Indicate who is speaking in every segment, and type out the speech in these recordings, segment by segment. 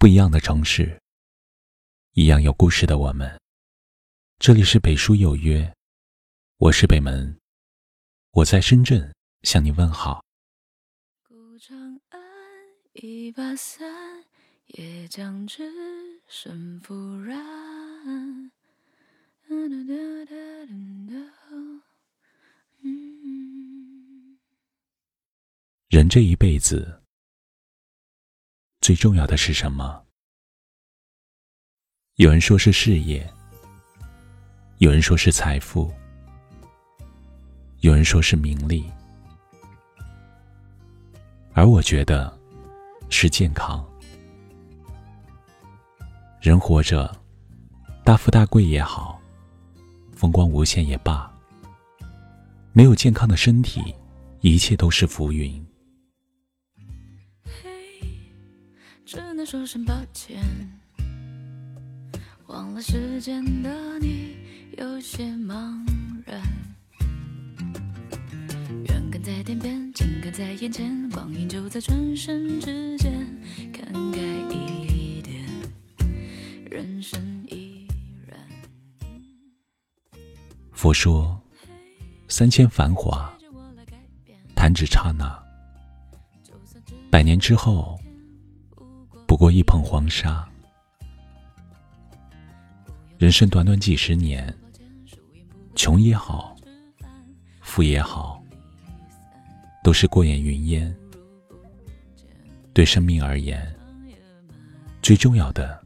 Speaker 1: 不一样的城市，一样有故事的我们。这里是北书有约，我是北门，我在深圳向你问好。
Speaker 2: 古长安，一把伞，也将只身赴然。
Speaker 1: 人这一辈子。最重要的是什么？有人说是事业，有人说是财富，有人说是名利，而我觉得是健康。人活着，大富大贵也好，风光无限也罢，没有健康的身体，一切都是浮云。
Speaker 2: 说声抱歉，忘了时间的你有些茫然。远看在天边，近看在眼前，光阴就在转身之间。看开一点，人生依然。
Speaker 1: 佛说，三千繁华，弹指刹那，百年之后。不过一捧黄沙，人生短短几十年，穷也好，富也好，都是过眼云烟。对生命而言，最重要的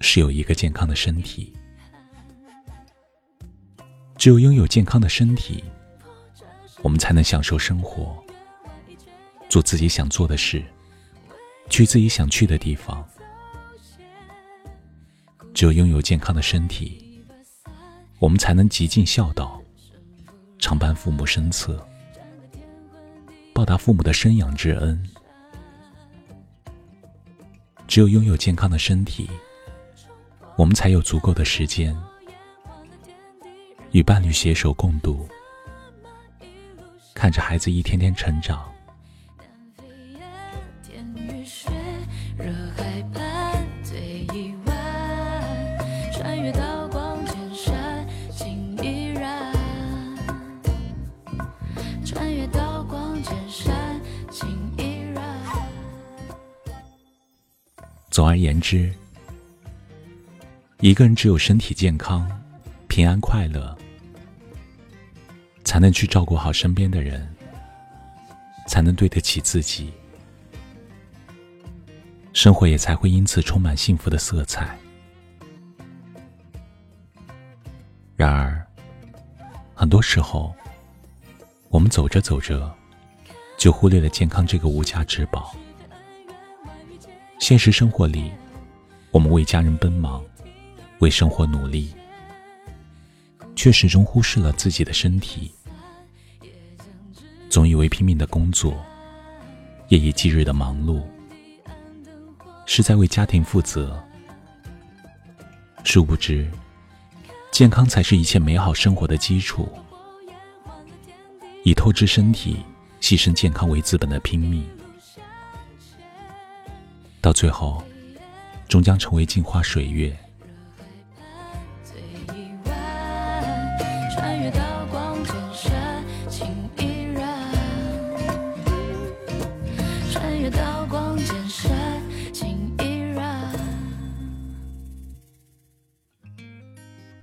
Speaker 1: 是有一个健康的身体。只有拥有健康的身体，我们才能享受生活，做自己想做的事。去自己想去的地方。只有拥有健康的身体，我们才能极尽孝道，常伴父母身侧，报答父母的生养之恩。只有拥有健康的身体，我们才有足够的时间与伴侣携手共度，看着孩子一天天成长。总而言之，一个人只有身体健康、平安快乐，才能去照顾好身边的人，才能对得起自己，生活也才会因此充满幸福的色彩。然而，很多时候，我们走着走着，就忽略了健康这个无价之宝。现实生活里，我们为家人奔忙，为生活努力，却始终忽视了自己的身体。总以为拼命的工作，夜以继日的忙碌，是在为家庭负责。殊不知，健康才是一切美好生活的基础。以透支身体、牺牲健康为资本的拼命。到最后，终将成为镜花水月。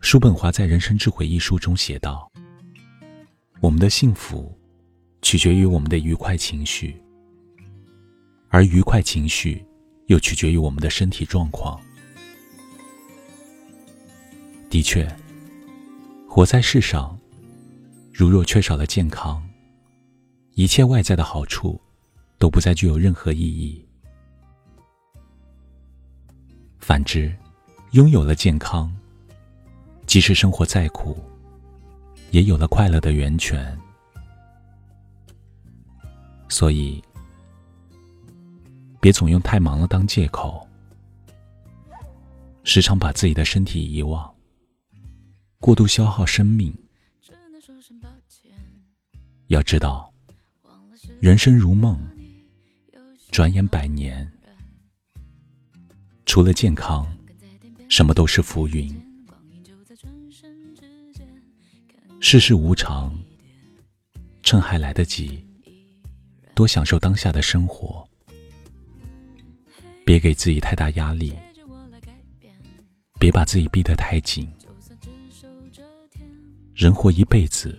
Speaker 1: 叔本华在《人生智慧》一书中写道：“我们的幸福，取决于我们的愉快情绪，而愉快情绪。”又取决于我们的身体状况。的确，活在世上，如若缺少了健康，一切外在的好处都不再具有任何意义。反之，拥有了健康，即使生活再苦，也有了快乐的源泉。所以。别总用太忙了当借口，时常把自己的身体遗忘，过度消耗生命。要知道，人生如梦，转眼百年，除了健康，什么都是浮云。世事无常，趁还来得及，多享受当下的生活，别给自己太大压力，别把自己逼得太紧。人活一辈子，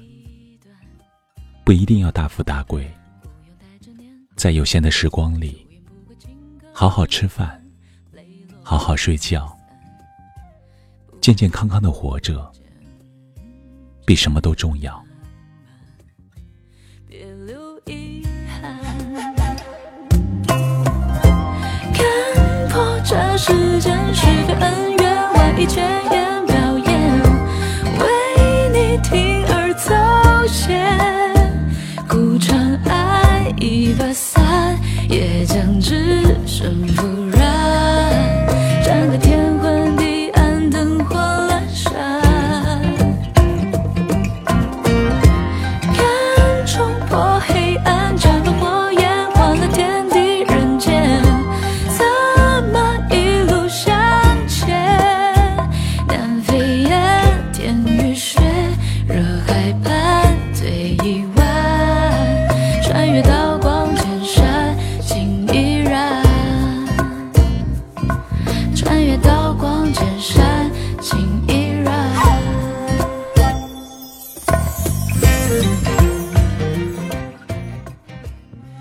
Speaker 1: 不一定要大富大贵，在有限的时光里，好好吃饭。好好睡觉，健健康康的活着，比什么都重要。
Speaker 2: 这世界